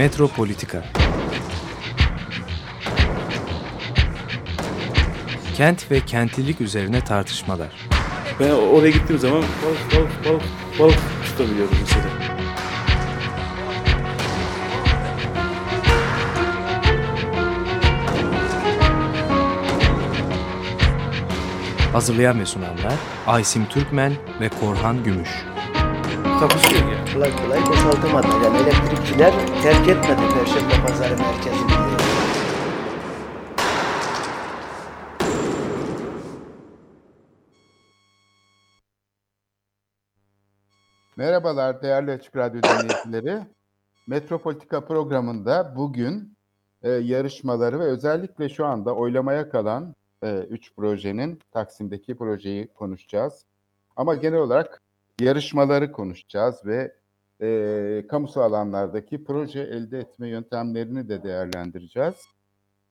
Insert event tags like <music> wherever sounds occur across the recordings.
Metropolitika Kent ve kentlilik üzerine tartışmalar. Ben oraya gittiğim zaman balık balık balık balık tutabiliyorum mesela. Hazırlayan ve sunanlar Aysim Türkmen ve Korhan Gümüş. Kapışıyor yani. kolay kolay boşaltamadı. Yani elektrikçiler terk etmedi Perşembe Pazarı merkezini. Merhabalar değerli Açık Radyo dinleyicileri. Metropolitika programında bugün e, yarışmaları ve özellikle şu anda oylamaya kalan 3 projenin Taksim'deki projeyi konuşacağız. Ama genel olarak yarışmaları konuşacağız ve e, kamusal alanlardaki proje elde etme yöntemlerini de değerlendireceğiz.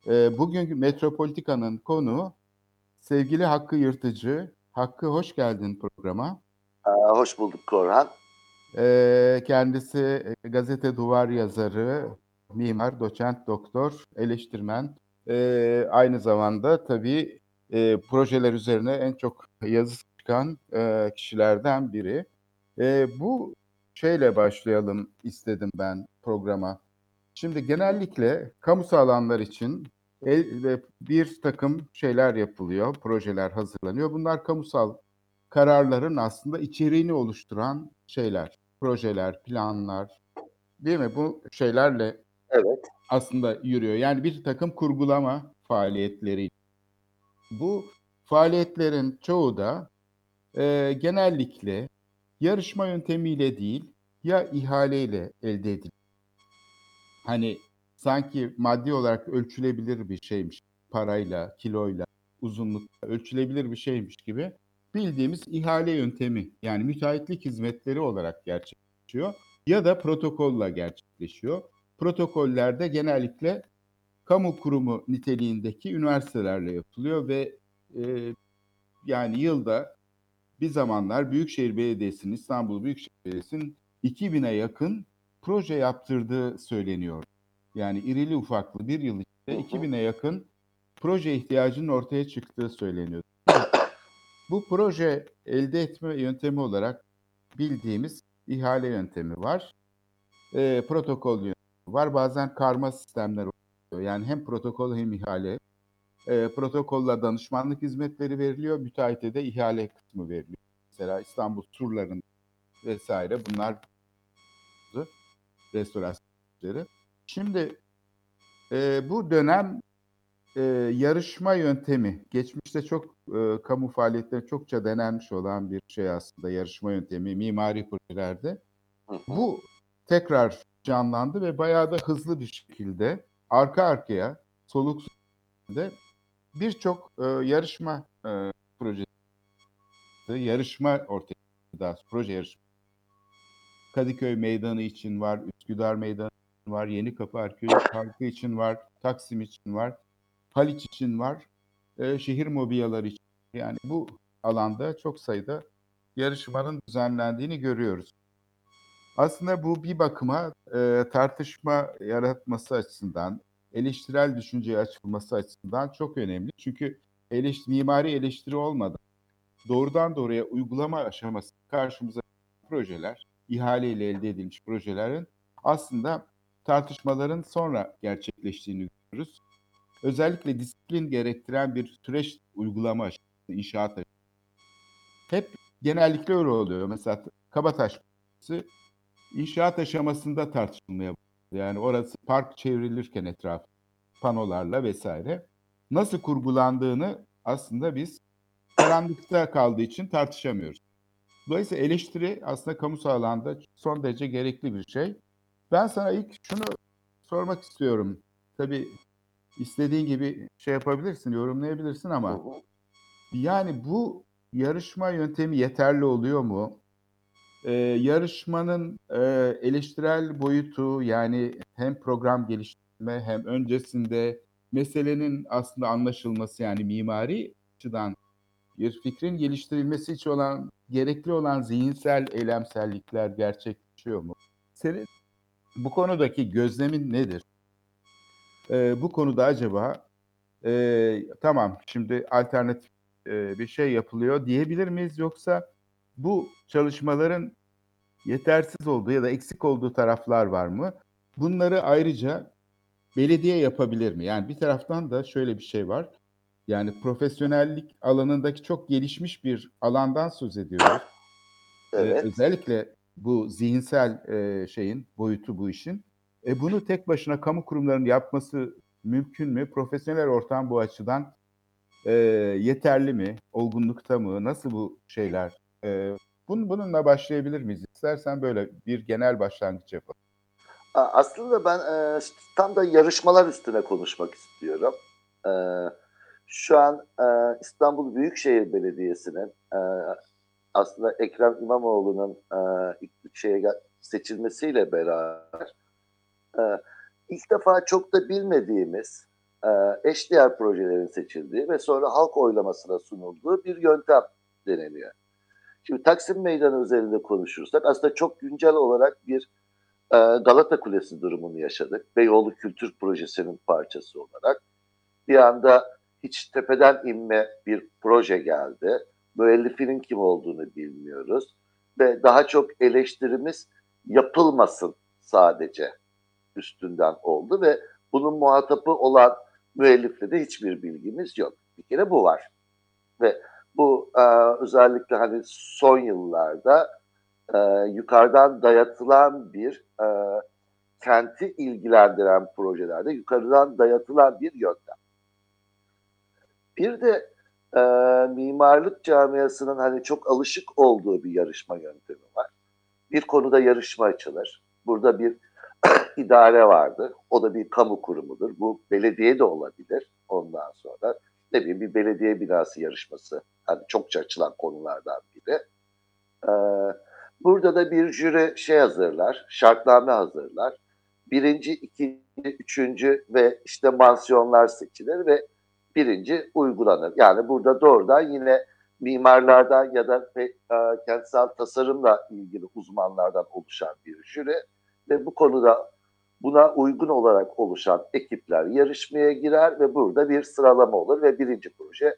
E, bugün Metropolitika'nın konu sevgili Hakkı Yırtıcı. Hakkı hoş geldin programa. Aa, hoş bulduk Korhan. Ee, kendisi e, gazete duvar yazarı, mimar, doçent, doktor, eleştirmen. Ee, aynı zamanda tabii e, projeler üzerine en çok yazı çıkan e, kişilerden biri. E, bu şeyle başlayalım istedim ben programa. Şimdi genellikle kamusal alanlar için ve bir takım şeyler yapılıyor, projeler hazırlanıyor. Bunlar kamusal kararların aslında içeriğini oluşturan şeyler, projeler, planlar değil mi? Bu şeylerle Evet. aslında yürüyor. Yani bir takım kurgulama faaliyetleri. Bu faaliyetlerin çoğu da e, genellikle yarışma yöntemiyle değil ya ihaleyle elde edilir. Hani sanki maddi olarak ölçülebilir bir şeymiş. Parayla, kiloyla, uzunlukla ölçülebilir bir şeymiş gibi bildiğimiz ihale yöntemi yani müteahhitlik hizmetleri olarak gerçekleşiyor ya da protokolla gerçekleşiyor. Protokollerde genellikle kamu kurumu niteliğindeki üniversitelerle yapılıyor ve e, yani yılda bir zamanlar Büyükşehir Belediyesi'nin, İstanbul Büyükşehir Belediyesi'nin 2000'e yakın proje yaptırdığı söyleniyor. Yani irili ufaklı bir yıl içinde 2000'e yakın proje ihtiyacının ortaya çıktığı söyleniyor. Bu proje elde etme yöntemi olarak bildiğimiz ihale yöntemi var. E, protokol yöntemi var. Bazen karma sistemler oluyor. Yani hem protokol hem ihale. E, protokolla danışmanlık hizmetleri veriliyor. Müteahhite de ihale kısmı veriliyor. Mesela İstanbul turların vesaire bunlar restorasyonları. Şimdi e, bu dönem e, yarışma yöntemi geçmişte çok e, kamu faaliyetleri çokça denenmiş olan bir şey aslında yarışma yöntemi mimari projelerde. Bu tekrar canlandı ve bayağı da hızlı bir şekilde arka arkaya soluk de birçok e, yarışma e, projesi yarışma ortaya daha proje yarışma. Kadıköy Meydanı için var, Üsküdar Meydanı için var, Yeni Kapı Arkeolojik Parkı için var, Taksim için var, Haliç için var, e, şehir mobilyaları için. Yani bu alanda çok sayıda yarışmanın düzenlendiğini görüyoruz. Aslında bu bir bakıma e, tartışma yaratması açısından, eleştirel düşünceye açılması açısından çok önemli. Çünkü eleştir, mimari eleştiri olmadan doğrudan doğruya uygulama aşaması karşımıza projeler, ihaleyle elde edilmiş projelerin aslında tartışmaların sonra gerçekleştiğini görüyoruz. Özellikle disiplin gerektiren bir süreç uygulama aşaması, inşaat. Hep genellikle öyle oluyor. Mesela Kabataş projesi inşaat aşamasında tartışılmaya başlıyor. Yani orası park çevrilirken etraf panolarla vesaire nasıl kurgulandığını aslında biz karanlıkta kaldığı için tartışamıyoruz. Dolayısıyla eleştiri aslında kamusal alanda son derece gerekli bir şey. Ben sana ilk şunu sormak istiyorum. Tabii istediğin gibi şey yapabilirsin, yorumlayabilirsin ama yani bu yarışma yöntemi yeterli oluyor mu? Ee, yarışmanın e, eleştirel boyutu yani hem program geliştirme hem öncesinde meselenin aslında anlaşılması yani mimari açıdan bir fikrin geliştirilmesi için olan gerekli olan zihinsel eylemsellikler gerçekleşiyor mu? Senin bu konudaki gözlemin nedir? E, bu konuda acaba e, tamam şimdi alternatif e, bir şey yapılıyor diyebilir miyiz yoksa bu çalışmaların yetersiz olduğu ya da eksik olduğu taraflar var mı? Bunları ayrıca belediye yapabilir mi? Yani bir taraftan da şöyle bir şey var. Yani profesyonellik alanındaki çok gelişmiş bir alandan söz ediyoruz. Evet. Ee, özellikle bu zihinsel e, şeyin boyutu bu işin. E, bunu tek başına kamu kurumlarının yapması mümkün mü? Profesyonel ortam bu açıdan e, yeterli mi? Olgunlukta mı? Nasıl bu şeyler? E, bun, bununla başlayabilir miyiz? İstersen böyle bir genel başlangıç yapalım. Aslında ben e, tam da yarışmalar üstüne konuşmak istiyorum. E, şu an e, İstanbul Büyükşehir Belediyesi'nin e, aslında Ekrem İmamoğlu'nun e, şeye seçilmesiyle beraber e, ilk defa çok da bilmediğimiz e, eşdeğer projelerin seçildiği ve sonra halk oylamasına sunulduğu bir yöntem deneniyor. Şimdi Taksim Meydanı üzerinde konuşursak aslında çok güncel olarak bir e, Galata Kulesi durumunu yaşadık. Beyoğlu Kültür Projesi'nin parçası olarak. Bir anda hiç tepeden inme bir proje geldi. Müellifinin kim olduğunu bilmiyoruz. Ve daha çok eleştirimiz yapılmasın sadece üstünden oldu ve bunun muhatabı olan müellifle de hiçbir bilgimiz yok. Bir kere bu var. Ve bu e, özellikle hani son yıllarda e, yukarıdan dayatılan bir e, kenti ilgilendiren projelerde yukarıdan dayatılan bir yöntem. Bir de e, mimarlık camiasının hani çok alışık olduğu bir yarışma yöntemi var. Bir konuda yarışma açılır. Burada bir <clears throat> idare vardır. O da bir kamu kurumudur. Bu belediye de olabilir ondan sonra. Ne bileyim bir belediye binası yarışması. Hani çokça açılan konulardan biri. Ee, burada da bir jüri şey hazırlar, şartname hazırlar. Birinci, ikinci, üçüncü ve işte mansiyonlar seçilir ve birinci uygulanır. Yani burada doğrudan yine mimarlardan ya da e, kentsel tasarımla ilgili uzmanlardan oluşan bir jüri ve bu konuda buna uygun olarak oluşan ekipler yarışmaya girer ve burada bir sıralama olur ve birinci proje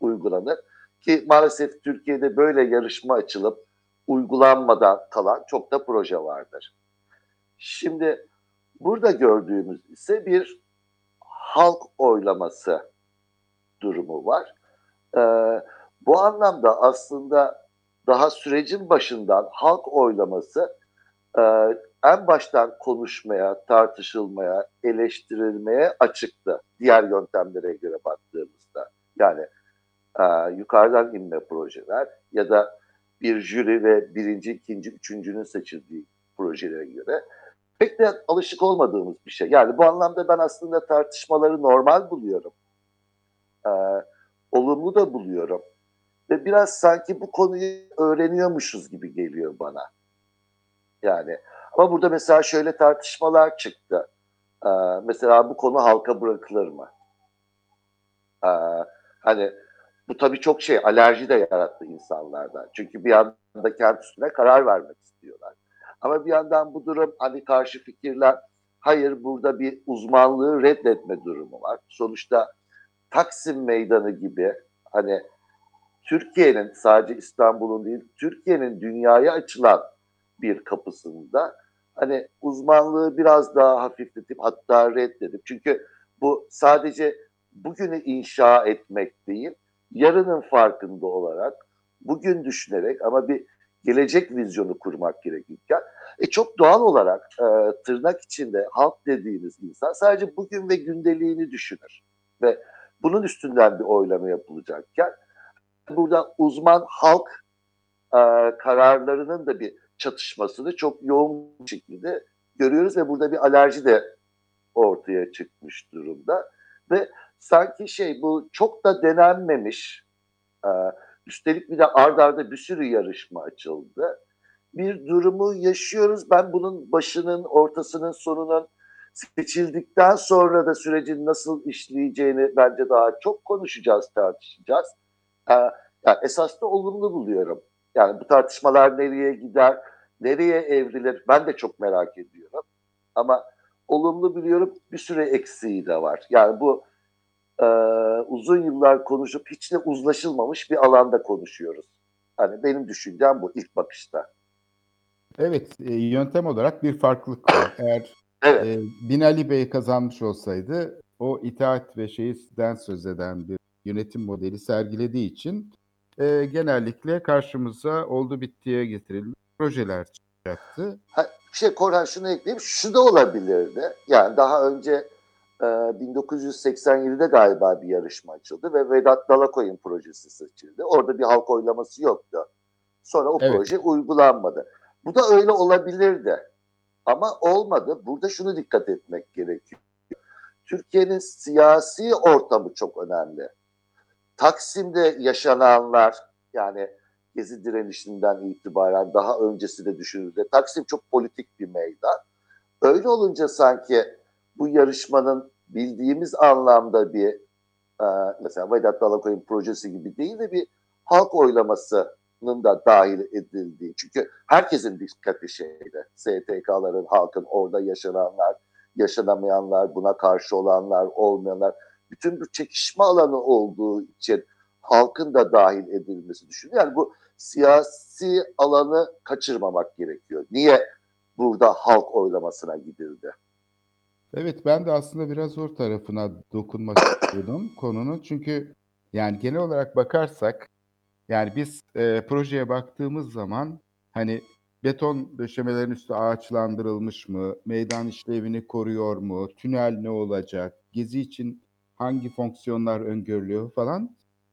uygulanır. Ki maalesef Türkiye'de böyle yarışma açılıp uygulanmadan kalan çok da proje vardır. Şimdi burada gördüğümüz ise bir halk oylaması durumu var. Ee, bu anlamda aslında daha sürecin başından halk oylaması e, en baştan konuşmaya, tartışılmaya, eleştirilmeye açıktı diğer yöntemlere göre baktığımızda. Yani e, yukarıdan inme projeler ya da bir jüri ve birinci, ikinci, üçüncünün seçildiği projelere göre pek de alışık olmadığımız bir şey. Yani bu anlamda ben aslında tartışmaları normal buluyorum. E, olumlu da buluyorum. Ve biraz sanki bu konuyu öğreniyormuşuz gibi geliyor bana. Yani ama burada mesela şöyle tartışmalar çıktı. Ee, mesela bu konu halka bırakılır mı? Ee, hani bu tabii çok şey alerji de yarattı insanlardan. Çünkü bir anda kent üstüne karar vermek istiyorlar. Ama bir yandan bu durum hani karşı fikirler hayır burada bir uzmanlığı reddetme durumu var. Sonuçta Taksim Meydanı gibi hani Türkiye'nin sadece İstanbul'un değil Türkiye'nin dünyaya açılan bir kapısında hani uzmanlığı biraz daha hafifletip hatta reddedip çünkü bu sadece bugünü inşa etmek değil yarının farkında olarak bugün düşünerek ama bir gelecek vizyonu kurmak gerekirken e çok doğal olarak e, tırnak içinde halk dediğimiz insan sadece bugün ve gündeliğini düşünür ve bunun üstünden bir oylama yapılacakken burada uzman halk e, kararlarının da bir çatışmasını çok yoğun bir şekilde görüyoruz ve burada bir alerji de ortaya çıkmış durumda. Ve sanki şey bu çok da denenmemiş e, üstelik bir de ard arda bir sürü yarışma açıldı. Bir durumu yaşıyoruz. Ben bunun başının ortasının sonunun seçildikten sonra da sürecin nasıl işleyeceğini bence daha çok konuşacağız tartışacağız. E, yani esas da olumlu buluyorum yani bu tartışmalar nereye gider, nereye evrilir ben de çok merak ediyorum. Ama olumlu biliyorum bir süre eksiği de var. Yani bu e, uzun yıllar konuşup hiç de uzlaşılmamış bir alanda konuşuyoruz. Hani benim düşüncem bu ilk bakışta. Evet, e, yöntem olarak bir farklılık var. <coughs> Eğer Evet. e, Binali Bey kazanmış olsaydı o itaat ve şeyden söz eden bir yönetim modeli sergilediği için e, genellikle karşımıza oldu bittiye getirilmiş projeler çıkacaktı. Ha, şey Korhan şunu ekleyeyim. Şu da olabilirdi. Yani daha önce e, 1987'de galiba bir yarışma açıldı ve Vedat Dalakoy'un projesi seçildi. Orada bir halk oylaması yoktu. Sonra o Evet. proje uygulanmadı. Bu da öyle olabilirdi. Ama olmadı. Burada şunu dikkat etmek gerekiyor. Türkiye'nin siyasi ortamı çok önemli. Taksim'de yaşananlar yani Gezi direnişinden itibaren daha öncesi de düşünüldü. Taksim çok politik bir meydan. Öyle olunca sanki bu yarışmanın bildiğimiz anlamda bir e, mesela Vedat Dalakoy'un projesi gibi değil de bir halk oylamasının da dahil edildiği. Çünkü herkesin dikkati şeyde. STK'ların, halkın orada yaşananlar, yaşanamayanlar, buna karşı olanlar, olmayanlar. Bütün bir çekişme alanı olduğu için halkın da dahil edilmesi düşünülüyor. Yani bu siyasi alanı kaçırmamak gerekiyor. Niye burada halk oylamasına gidildi? Evet ben de aslında biraz zor tarafına dokunmak <coughs> istiyordum konunun. Çünkü yani genel olarak bakarsak yani biz e, projeye baktığımız zaman hani beton döşemelerin üstü ağaçlandırılmış mı, meydan işlevini koruyor mu, tünel ne olacak, gezi için hangi fonksiyonlar öngörülüyor falan.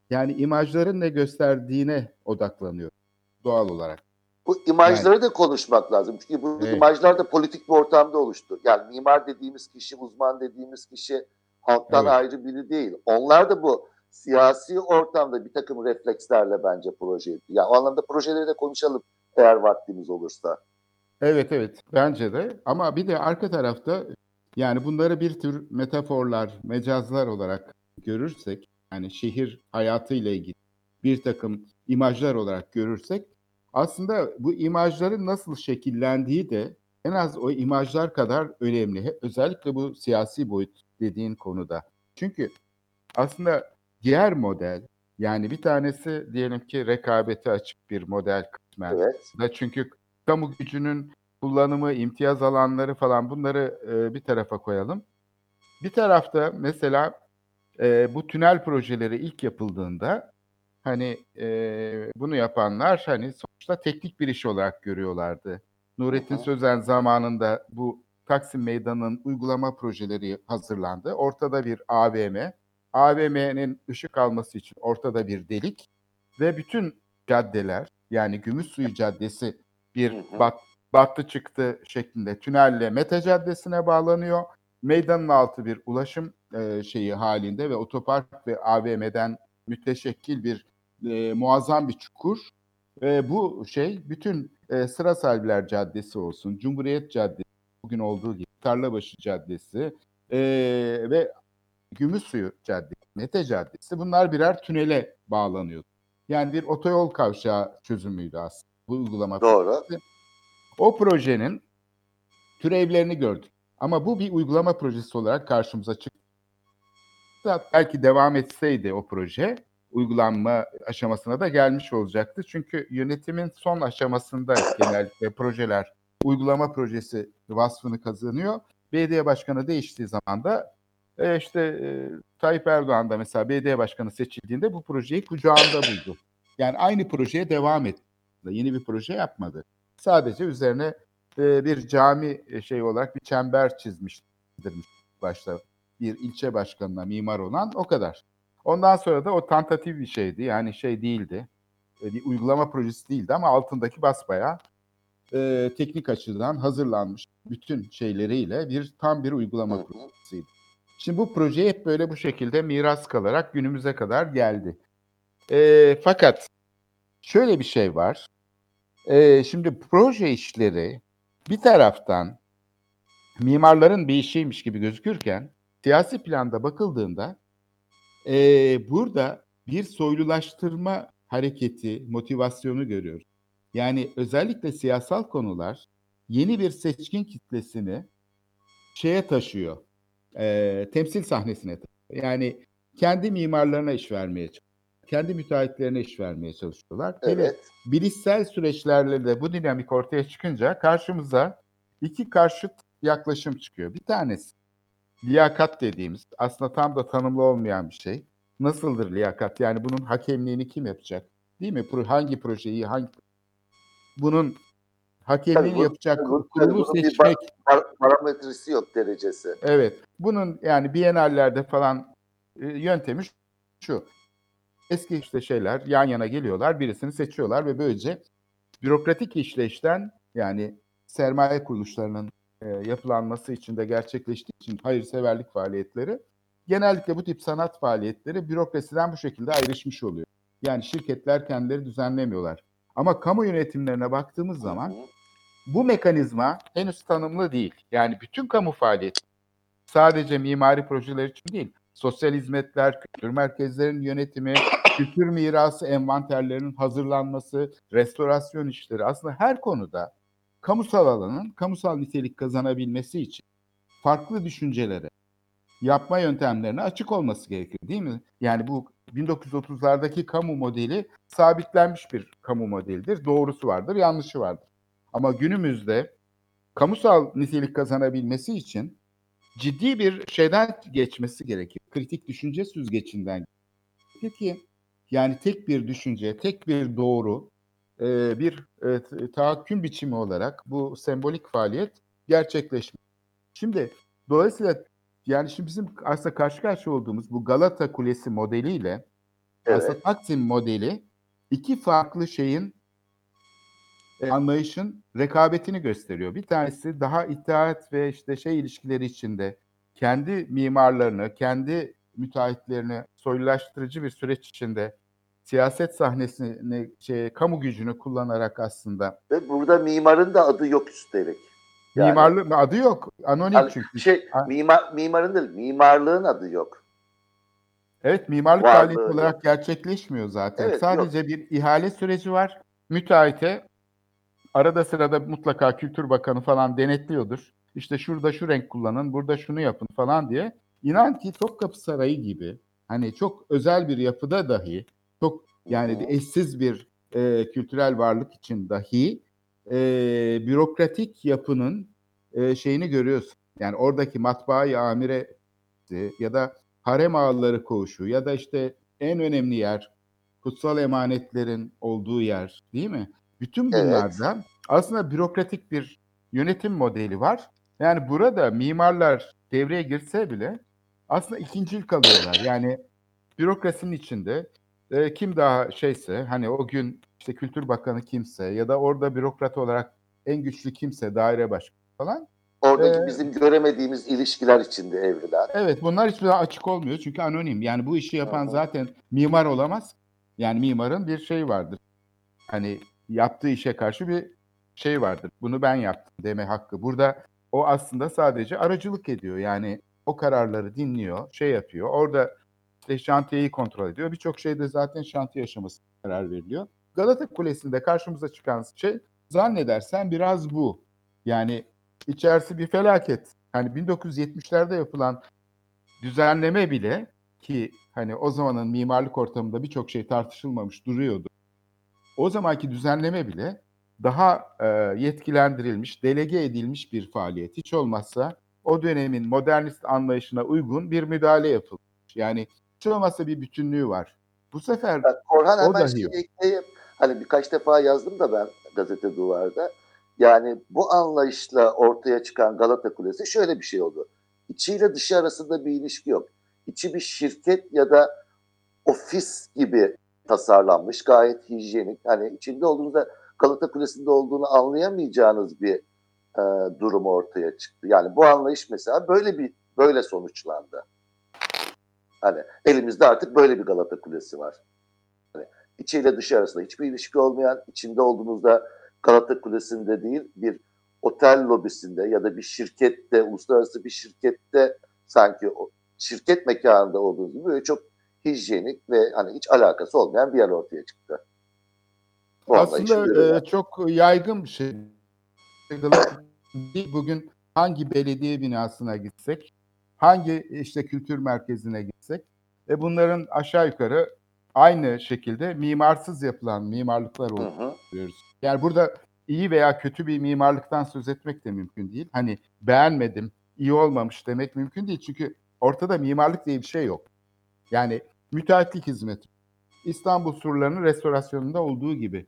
Yani imajların ne gösterdiğine odaklanıyor doğal olarak. Bu imajları da konuşmak lazım. Çünkü bu Evet. imajlar da politik bir ortamda oluştu. Yani mimar dediğimiz kişi, uzman dediğimiz kişi halktan Evet. ayrı biri değil. Onlar da bu siyasi ortamda bir takım reflekslerle bence proje. Yani o anlamda projeleri de konuşalım eğer vaktimiz olursa. Evet evet bence de ama bir de arka tarafta yani bunları bir tür metaforlar, mecazlar olarak görürsek yani şehir hayatıyla ilgili bir takım imajlar olarak görürsek aslında bu imajların nasıl şekillendiği de en az o imajlar kadar önemli. Özellikle bu siyasi boyut dediğin konuda. Çünkü aslında diğer model yani bir tanesi diyelim ki rekabete açık bir model kısmen. Evet. Da çünkü kamu gücünün kullanımı, imtiyaz alanları falan bunları e, bir tarafa koyalım. Bir tarafta mesela e, bu tünel projeleri ilk yapıldığında hani e, bunu yapanlar hani sonuçta teknik bir iş olarak görüyorlardı. Nurettin. Sözen zamanında bu Taksim Meydanı'nın uygulama projeleri hazırlandı. Ortada bir AVM. AVM'nin ışık alması için ortada bir delik ve bütün caddeler yani Gümüşsuyu Caddesi bir bat, battı çıktı şeklinde tünelle Mete Caddesi'ne bağlanıyor. Meydanın altı bir ulaşım e, şeyi halinde ve otopark ve AVM'den müteşekkil bir e, muazzam bir çukur. E, bu şey bütün e, Sıra Salviler Caddesi olsun, Cumhuriyet Caddesi bugün olduğu gibi Tarlabaşı Caddesi e, ve Gümüşsuyu Caddesi, Mete Caddesi bunlar birer tünele bağlanıyor. Yani bir otoyol kavşağı çözümüydü aslında bu uygulama. Doğru. O projenin türevlerini gördük. Ama bu bir uygulama projesi olarak karşımıza çıktı. Belki devam etseydi o proje uygulanma aşamasına da gelmiş olacaktı. Çünkü yönetimin son aşamasında genellikle projeler uygulama projesi vasfını kazanıyor. Belediye başkanı değiştiği zaman da e, işte e, Tayyip Erdoğan da mesela belediye başkanı seçildiğinde bu projeyi kucağında buldu. Yani aynı projeye devam etti. Yeni bir proje yapmadı. Sadece üzerine e, bir cami e, şey olarak bir çember çizmiş başta bir ilçe başkanına mimar olan o kadar. Ondan sonra da o tentatif bir şeydi. Yani şey değildi. e, Bir uygulama projesi değildi ama altındaki basbayağı e, teknik açıdan hazırlanmış bütün şeyleriyle bir tam bir uygulama projesiydi. Şimdi bu proje hep böyle bu şekilde miras kalarak günümüze kadar geldi. E, fakat şöyle bir şey var. E, şimdi proje işleri bir taraftan mimarların bir işiymiş gibi gözükürken siyasi planda bakıldığında e, burada bir soylulaştırma hareketi, motivasyonu görüyoruz. Yani özellikle siyasal konular yeni bir seçkin kitlesini şeye taşıyor. E, temsil sahnesine taşıyor. Yani kendi mimarlarına iş vermeye çalışıyor. Kendi müteahhitlerine iş vermeye çalışıyorlar. Evet. bilişsel süreçlerle de bu dinamik ortaya çıkınca karşımıza iki karşıt yaklaşım çıkıyor. Bir tanesi liyakat dediğimiz aslında tam da tanımlı olmayan bir şey. Nasıldır liyakat? Yani bunun hakemliğini kim yapacak? Değil mi? Hangi projeyi, hangi bunun hakemliğini Tabii bu- yapacak bu- kurulu seçmek Par- parametresi yok derecesi. Evet. Bunun yani bienallerde falan e, yöntemi şu. Eski işte şeyler yan yana geliyorlar, birisini seçiyorlar ve böylece bürokratik işleyişten yani sermaye kuruluşlarının e, yapılanması için de gerçekleştiği için hayırseverlik faaliyetleri genellikle bu tip sanat faaliyetleri bürokrasiden bu şekilde ayrışmış oluyor. Yani şirketler kendileri düzenlemiyorlar. Ama kamu yönetimlerine baktığımız zaman bu mekanizma henüz tanımlı değil. Yani bütün kamu faaliyeti sadece mimari projeler için değil, sosyal hizmetler, kültür merkezlerinin yönetimi, <coughs> kültür mirası envanterlerinin hazırlanması, restorasyon işleri aslında her konuda kamusal alanın kamusal nitelik kazanabilmesi için farklı düşüncelere, yapma yöntemlerine açık olması gerekiyor değil mi? Yani bu 1930'lardaki kamu modeli sabitlenmiş bir kamu modelidir. Doğrusu vardır, yanlışı vardır. Ama günümüzde kamusal nitelik kazanabilmesi için ciddi bir şeyden geçmesi gerekiyor. Kritik düşünce süzgecinden. Peki yani tek bir düşünce, tek bir doğru, e, bir e, tahakküm biçimi olarak bu sembolik faaliyet gerçekleşmiyor. Şimdi dolayısıyla yani şimdi bizim aslında karşı karşıya olduğumuz bu Galata Kulesi modeliyle aslında Evet. Taksim modeli iki farklı şeyin e, anlayışın rekabetini gösteriyor. Bir tanesi daha itaat ve işte şey ilişkileri içinde kendi mimarlarını, kendi müteahhitlerini soylulaştırıcı bir süreç içinde siyaset sahnesini, şey, kamu gücünü kullanarak aslında Ve burada mimarın da adı yok üstelik. Yani- mimarlık adı yok. Anonim Yani çünkü. şey mimar mimarın değil, mimarlığın adı yok. Evet mimarlık faaliyeti yok. olarak gerçekleşmiyor zaten. Evet, Sadece bir ihale süreci var. Müteahhite arada sırada mutlaka Kültür Bakanı falan denetliyordur. İşte şurada şu renk kullanın, burada şunu yapın falan diye. İnan ki Topkapı Sarayı gibi hani çok özel bir yapıda dahi çok yani eşsiz bir e, kültürel varlık için dahi e, bürokratik yapının e, şeyini görüyorsun. Yani oradaki matbaayı amire ya da harem ağaları koğuşu ya da işte en önemli yer kutsal emanetlerin olduğu yer değil mi? Bütün Evet. bunlarda aslında bürokratik bir yönetim modeli var. Yani burada mimarlar devreye girse bile aslında ikincil kalıyorlar. Yani bürokrasinin içinde e, kim daha şeyse hani o gün işte Kültür Bakanı kimse ya da orada bürokrat olarak en güçlü kimse daire başkanı falan Oradaki Ee, bizim göremediğimiz ilişkiler içinde evriler. Evet bunlar hiçbir zaman açık olmuyor çünkü anonim. Yani bu işi yapan Hı hı. zaten mimar olamaz. Yani mimarın bir şey vardır. Hani yaptığı işe karşı bir şey vardır. Bunu ben yaptım deme hakkı. Burada o aslında sadece aracılık ediyor. Yani o kararları dinliyor, şey yapıyor. Orada işte şantiyeyi kontrol ediyor. Birçok şeyde zaten şantiye aşaması karar veriliyor. Galata Kulesi'nde karşımıza çıkan şey zannedersen biraz bu. Yani içerisi bir felaket. Hani 1970'lerde yapılan düzenleme bile ki hani o zamanın mimarlık ortamında birçok şey tartışılmamış duruyordu. O zamanki düzenleme bile daha e, yetkilendirilmiş, delege edilmiş bir faaliyet. Hiç olmazsa o dönemin modernist anlayışına uygun bir müdahale yapılmış. Yani hiç olmazsa bir bütünlüğü var. Bu sefer Bak, Korhan O dahi yok. ekleyeyim. Hani birkaç defa yazdım da ben gazete duvarda. Yani bu anlayışla ortaya çıkan Galata Kulesi şöyle bir şey oldu. İçiyle dışı arasında bir ilişki yok. İçi bir şirket ya da ofis gibi tasarlanmış. Gayet hijyenik. Hani içinde olduğunuzda Galata Kulesi'nde olduğunu anlayamayacağınız bir e, durum ortaya çıktı. Yani bu anlayış mesela böyle bir böyle sonuçlandı. Hani elimizde artık böyle bir Galata Kulesi var. Hani içiyle dışı arasında hiçbir ilişki olmayan, içinde olduğunuzda Galata Kulesi'nde değil bir otel lobisinde ya da bir şirkette, uluslararası bir şirkette sanki o şirket mekanında olduğunuz gibi böyle çok hijyenik ve hani hiç alakası olmayan bir yer ortaya çıktı. Bu aslında e, çok yaygın bir şey. Bugün hangi belediye binasına gitsek, hangi işte kültür merkezine gitsek ve bunların aşağı yukarı aynı şekilde mimarsız yapılan mimarlıklar görüyoruz. Yani burada iyi veya kötü bir mimarlıktan söz etmek de mümkün değil. Hani beğenmedim, iyi olmamış demek mümkün değil. Çünkü ortada mimarlık diye bir şey yok. Yani müteahhitlik hizmeti. İstanbul surlarının restorasyonunda olduğu gibi.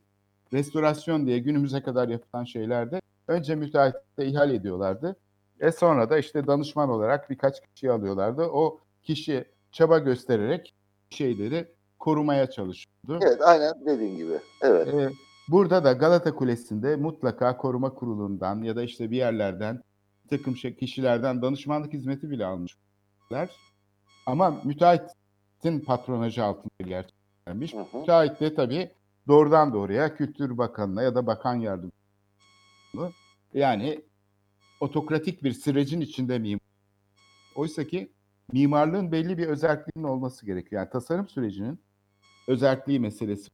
Restorasyon diye günümüze kadar yapılan şeylerde önce müteahhitte ihale ediyorlardı. E sonra da işte danışman olarak birkaç kişi alıyorlardı. O kişi çaba göstererek şeyleri korumaya çalışıyordu. Evet aynen dediğin gibi. Evet. Ee, burada da Galata Kulesi'nde mutlaka koruma kurulundan ya da işte bir yerlerden takım şey, kişilerden danışmanlık hizmeti bile almışlar. Ama müteahhitin patronajı altında hı. Müteahhit de tabii doğrudan doğruya Kültür Bakanı'na ya da Bakan Yardımcısı. Yani otokratik bir sürecin içinde mimar. Oysa ki mimarlığın belli bir özelliğinin olması gerekiyor. Yani tasarım sürecinin özelliği meselesi.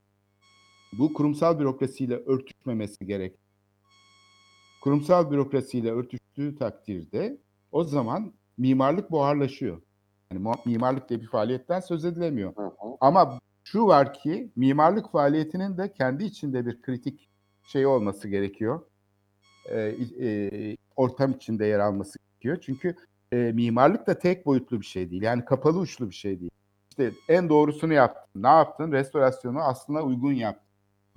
Bu kurumsal bürokrasiyle örtüşmemesi gerek. Kurumsal bürokrasiyle örtüştüğü takdirde o zaman mimarlık buharlaşıyor. Yani mimarlık diye bir faaliyetten söz edilemiyor. Hı hı. Ama şu var ki mimarlık faaliyetinin de kendi içinde bir kritik şey olması gerekiyor. Ee, e, ortam içinde yer alması gerekiyor. Çünkü e, mimarlık da tek boyutlu bir şey değil. Yani kapalı uçlu bir şey değil. İşte en doğrusunu yaptın. Ne yaptın? Restorasyonu aslına uygun yaptın.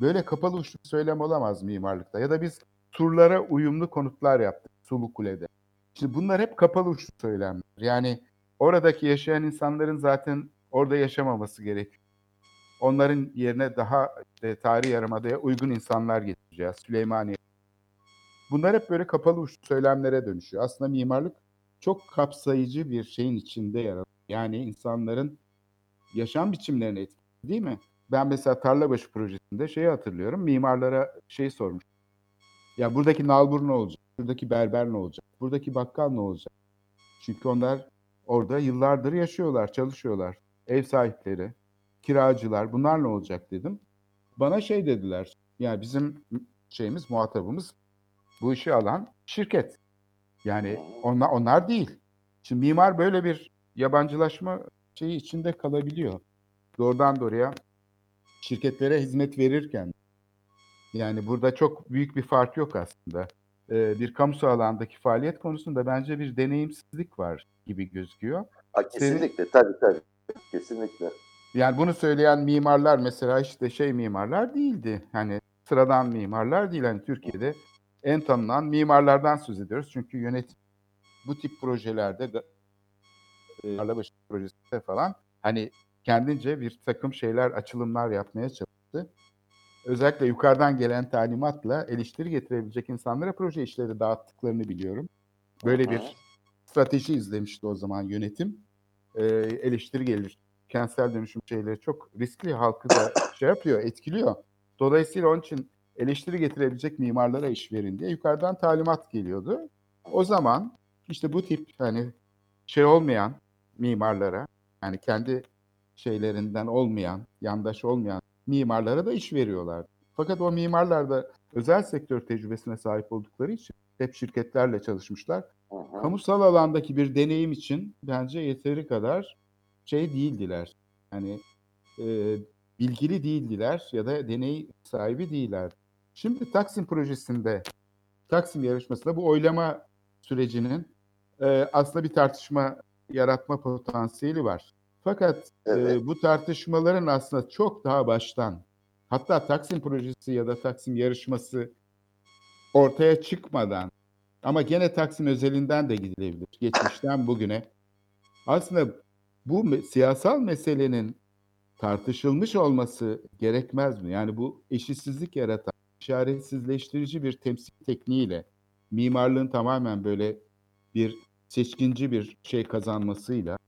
Böyle kapalı uçlu bir söylem olamaz mimarlıkta. Ya da biz surlara uyumlu konutlar yaptık Sulu Kule'de. Şimdi bunlar hep kapalı uçlu söylemler. Yani oradaki yaşayan insanların zaten orada yaşamaması gerekiyor. Onların yerine daha işte, tarihi yarımadaya uygun insanlar getireceğiz. Süleymaniye. Bunlar hep böyle kapalı uçlu söylemlere dönüşüyor. Aslında mimarlık çok kapsayıcı bir şeyin içinde yer alıyor. Yani insanların yaşam biçimlerini etkiliyor değil mi? Ben mesela Tarlabaşı projesinde şeyi hatırlıyorum. Mimarlara şey sormuş. Ya buradaki nalbur ne olacak? Buradaki berber ne olacak? Buradaki bakkal ne olacak? Çünkü onlar orada yıllardır yaşıyorlar, çalışıyorlar. Ev sahipleri, kiracılar bunlar ne olacak dedim. Bana şey dediler. Yani bizim şeyimiz, muhatabımız bu işi alan şirket. Yani onlar, onlar değil. Şimdi mimar böyle bir yabancılaşma şeyi içinde kalabiliyor. Doğrudan doğruya şirketlere hizmet verirken yani burada çok büyük bir fark yok aslında. Ee, bir kamusal alandaki faaliyet konusunda bence bir deneyimsizlik var gibi gözüküyor. Ha, kesinlikle tabii tabii. Kesinlikle. Yani bunu söyleyen mimarlar mesela işte şey mimarlar değildi. Hani sıradan mimarlar değil. Hani Türkiye'de en tanınan mimarlardan söz ediyoruz. Çünkü yönetim bu tip projelerde e, Tarlabaşı projesinde falan hani kendince bir takım şeyler, açılımlar yapmaya çalıştı. Özellikle yukarıdan gelen talimatla eleştiri getirebilecek insanlara proje işleri dağıttıklarını biliyorum. Böyle bir strateji izlemişti o zaman yönetim. Ee, eleştiri gelir. Kentsel dönüşüm şeyleri çok riskli. Halkı da şey yapıyor, etkiliyor. Dolayısıyla onun için eleştiri getirebilecek mimarlara iş verin diye yukarıdan talimat geliyordu. O zaman işte bu tip hani şey olmayan mimarlara yani kendi şeylerinden olmayan, yandaş olmayan mimarlara da iş veriyorlar. Fakat o mimarlar da özel sektör tecrübesine sahip oldukları için hep şirketlerle çalışmışlar. Hı. Kamusal alandaki bir deneyim için bence yeteri kadar şey değildiler. Yani e, bilgili değildiler ya da deney sahibi değiller. Şimdi Taksim projesinde, Taksim yarışmasında bu oylama sürecinin e, aslında bir tartışma yaratma potansiyeli var. Fakat Evet. e, bu tartışmaların aslında çok daha baştan, hatta Taksim projesi ya da Taksim yarışması ortaya çıkmadan ama gene Taksim özelinden de gidilebilir. Geçmişten bugüne. Aslında bu siyasal meselenin tartışılmış olması gerekmez mi? Yani bu eşitsizlik yaratan, işaretsizleştirici bir temsil tekniğiyle mimarlığın tamamen böyle bir seçkinci bir şey kazanmasıyla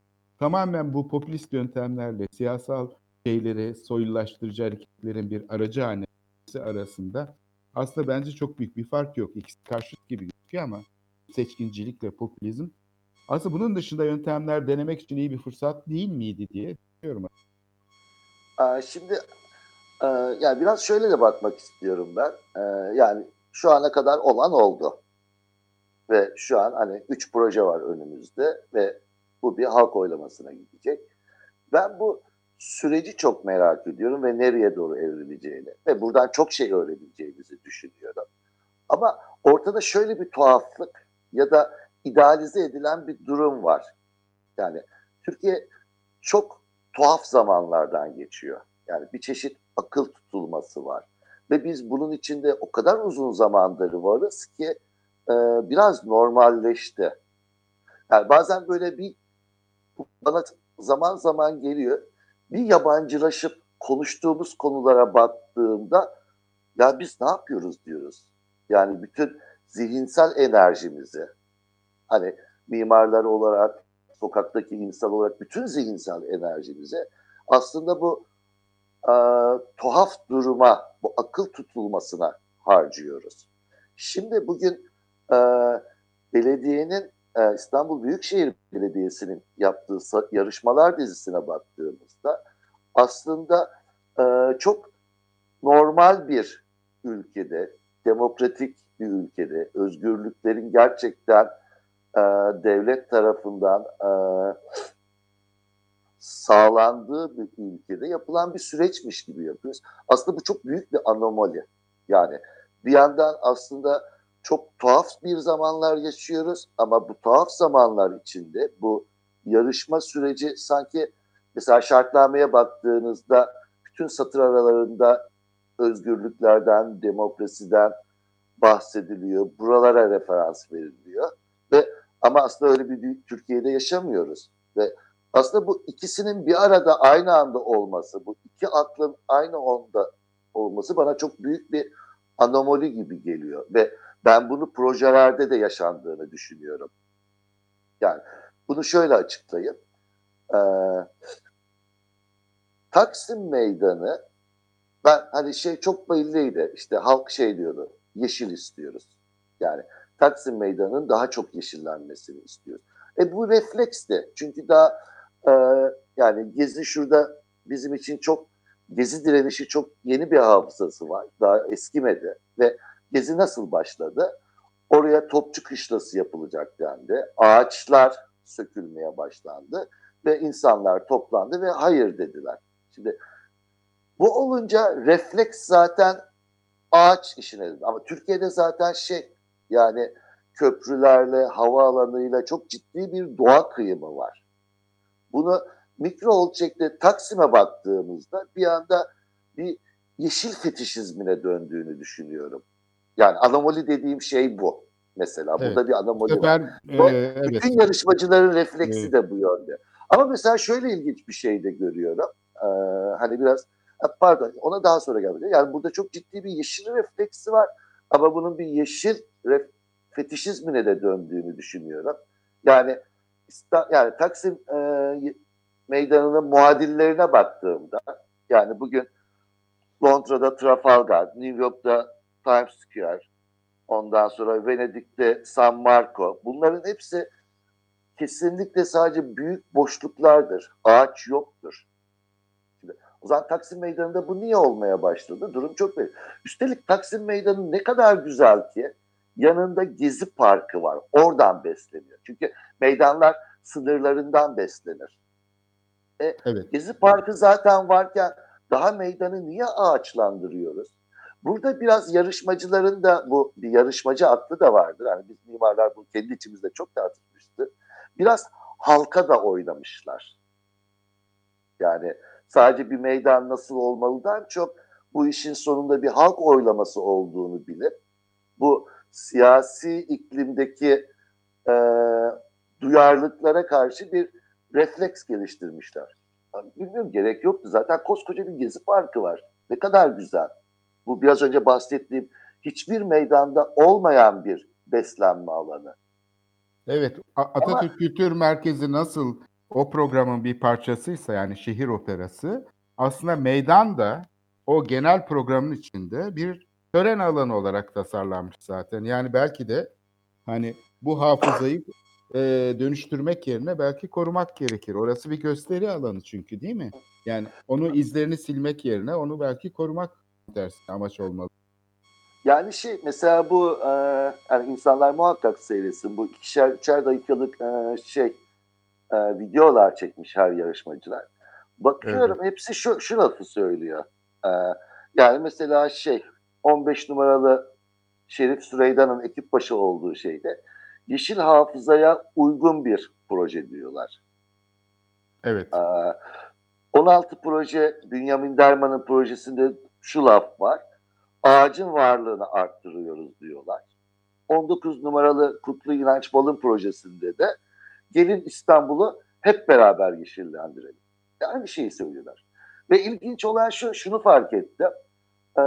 tamamen bu popülist yöntemlerle siyasal şeyleri soyulaştırıcı hareketlerin bir aracı gelmesi arasında aslında bence çok büyük bir fark yok. İkisi karşıt gibi gözüküyor ama seçkincilikle popülizm. Aslında bunun dışında yöntemler denemek için iyi bir fırsat değil miydi diye düşünüyorum. Şimdi e, yani biraz şöyle de bakmak istiyorum ben. E, Yani şu ana kadar olan oldu. Ve şu an hani üç proje var önümüzde ve bu bir halk oylamasına gidecek. Ben bu süreci çok merak ediyorum ve nereye doğru evrileceğini ve buradan çok şey öğreneceğimizi düşünüyorum. Ama ortada şöyle bir tuhaflık ya da idealize edilen bir durum var. Yani Türkiye çok tuhaf zamanlardan geçiyor. Yani bir çeşit akıl tutulması var. Ve biz bunun içinde o kadar uzun zamandır varız ki e, biraz normalleşti. Yani bazen böyle bir bana zaman zaman geliyor. Bir yabancılaşıp konuştuğumuz konulara baktığımda ya biz ne yapıyoruz diyoruz. Yani bütün zihinsel enerjimizi hani mimarlar olarak, sokaktaki insan olarak bütün zihinsel enerjimizi aslında bu e, tuhaf duruma, bu akıl tutulmasına harcıyoruz. Şimdi bugün e, belediyenin, e, İstanbul Büyükşehir Belediyesi'nin yaptığı yarışmalar dizisine baktığımızda aslında e, çok normal bir ülkede, demokratik bir ülkede, özgürlüklerin gerçekten e, devlet tarafından e, sağlandığı bir ülkede yapılan bir süreçmiş gibi yapıyoruz. Aslında bu çok büyük bir anomali. Yani bir yandan aslında çok tuhaf bir zamanlar yaşıyoruz ama bu tuhaf zamanlar içinde bu yarışma süreci sanki mesela şartnameye baktığınızda bütün satır aralarında özgürlüklerden, demokrasiden bahsediliyor. Buralara referans veriliyor. Ve ama aslında öyle bir Türkiye'de yaşamıyoruz. Ve aslında bu ikisinin bir arada aynı anda olması, bu iki aklın aynı onda olması bana çok büyük bir anomali gibi geliyor. Ve ben bunu projelerde de yaşandığını düşünüyorum. Yani bunu şöyle açıklayayım. Ee, Taksim Meydanı ben hani şey çok belliydi işte halk şey diyordu yeşil istiyoruz. Yani Taksim Meydanı'nın daha çok yeşillenmesini istiyoruz. E bu refleks de çünkü daha e, yani Gezi şurada bizim için çok Gezi direnişi çok yeni bir hafızası var. Daha eskimedi ve Gezi nasıl başladı? Oraya topçu kışlası yapılacak dendi. Ağaçlar sökülmeye başlandı ve insanlar toplandı ve hayır dediler. Şimdi bu olunca refleks zaten ağaç işine ama Türkiye'de zaten şey yani köprülerle, havaalanıyla çok ciddi bir doğa kıyımı var. Bunu mikro ölçekte Taksim'e baktığımızda bir anda bir yeşil fetişizmine döndüğünü düşünüyorum. Yani anomali dediğim şey bu mesela. Evet. Burada bir anomali Sefer, var. E, evet. Bütün yarışmacıların refleksi evet. de bu yönde. Ama mesela şöyle ilginç bir şey de görüyorum. Ee, hani biraz pardon ona daha sonra gelmedi. Yani burada çok ciddi bir yeşil refleksi var. Ama bunun bir yeşil ref, fetişizmine de döndüğünü düşünüyorum. Yani yani Taksim e, meydanının muadillerine baktığımda yani bugün Londra'da Trafalgar, New York'ta Times Square, ondan sonra Venedik'te San Marco bunların hepsi kesinlikle sadece büyük boşluklardır. Ağaç yoktur. Şimdi, o zaman Taksim Meydanı'nda bu niye olmaya başladı? Durum çok belli. Üstelik Taksim Meydanı ne kadar güzel ki yanında Gezi Parkı var. Oradan besleniyor. Çünkü meydanlar sınırlarından beslenir. E, evet. Gezi Parkı zaten varken daha meydanı niye ağaçlandırıyoruz? Burada biraz yarışmacıların da bu bir yarışmacı aklı da vardır. Yani biz mimarlar bu kendi içimizde çok tartışmıştı. Biraz halka da oynamışlar. Yani sadece bir meydan nasıl olmalıdan çok bu işin sonunda bir halk oylaması olduğunu bilip bu siyasi iklimdeki e, duyarlılıklara karşı bir refleks geliştirmişler. Yani bilmiyorum gerek yoktu. Zaten koskoca bir gezi parkı var. Ne kadar güzel. Bu biraz önce bahsettiğim hiçbir meydanda olmayan bir beslenme alanı. Evet, Atatürk Ama, Kültür Merkezi nasıl o programın bir parçasıysa yani şehir operası aslında meydan da o genel programın içinde bir tören alanı olarak tasarlanmış zaten. Yani belki de hani bu hafızayı e, dönüştürmek yerine belki korumak gerekir. Orası bir gösteri alanı çünkü değil mi? Yani onu izlerini silmek yerine onu belki korumak dersin amaç olmalı. Yani şey mesela bu e, yani insanlar muhakkak seyretsin. Bu ikişer üçer dakikalık e, şey e, videolar çekmiş her yarışmacılar. Bakıyorum hepsi şu, şu lafı söylüyor. E, yani mesela şey 15 numaralı Şerif Süreyda'nın ekip başı olduğu şeyde yeşil hafızaya uygun bir proje diyorlar. Evet. Ee, 16 proje Bünyamin Derman'ın projesinde şu laf var. Ağacın varlığını arttırıyoruz diyorlar. 19 numaralı Kutlu İnanç Balın projesinde de gelin İstanbul'u hep beraber yeşillendirelim. Aynı şeyi söylüyorlar. Ve ilginç olan şu, şunu fark ettim. Ee,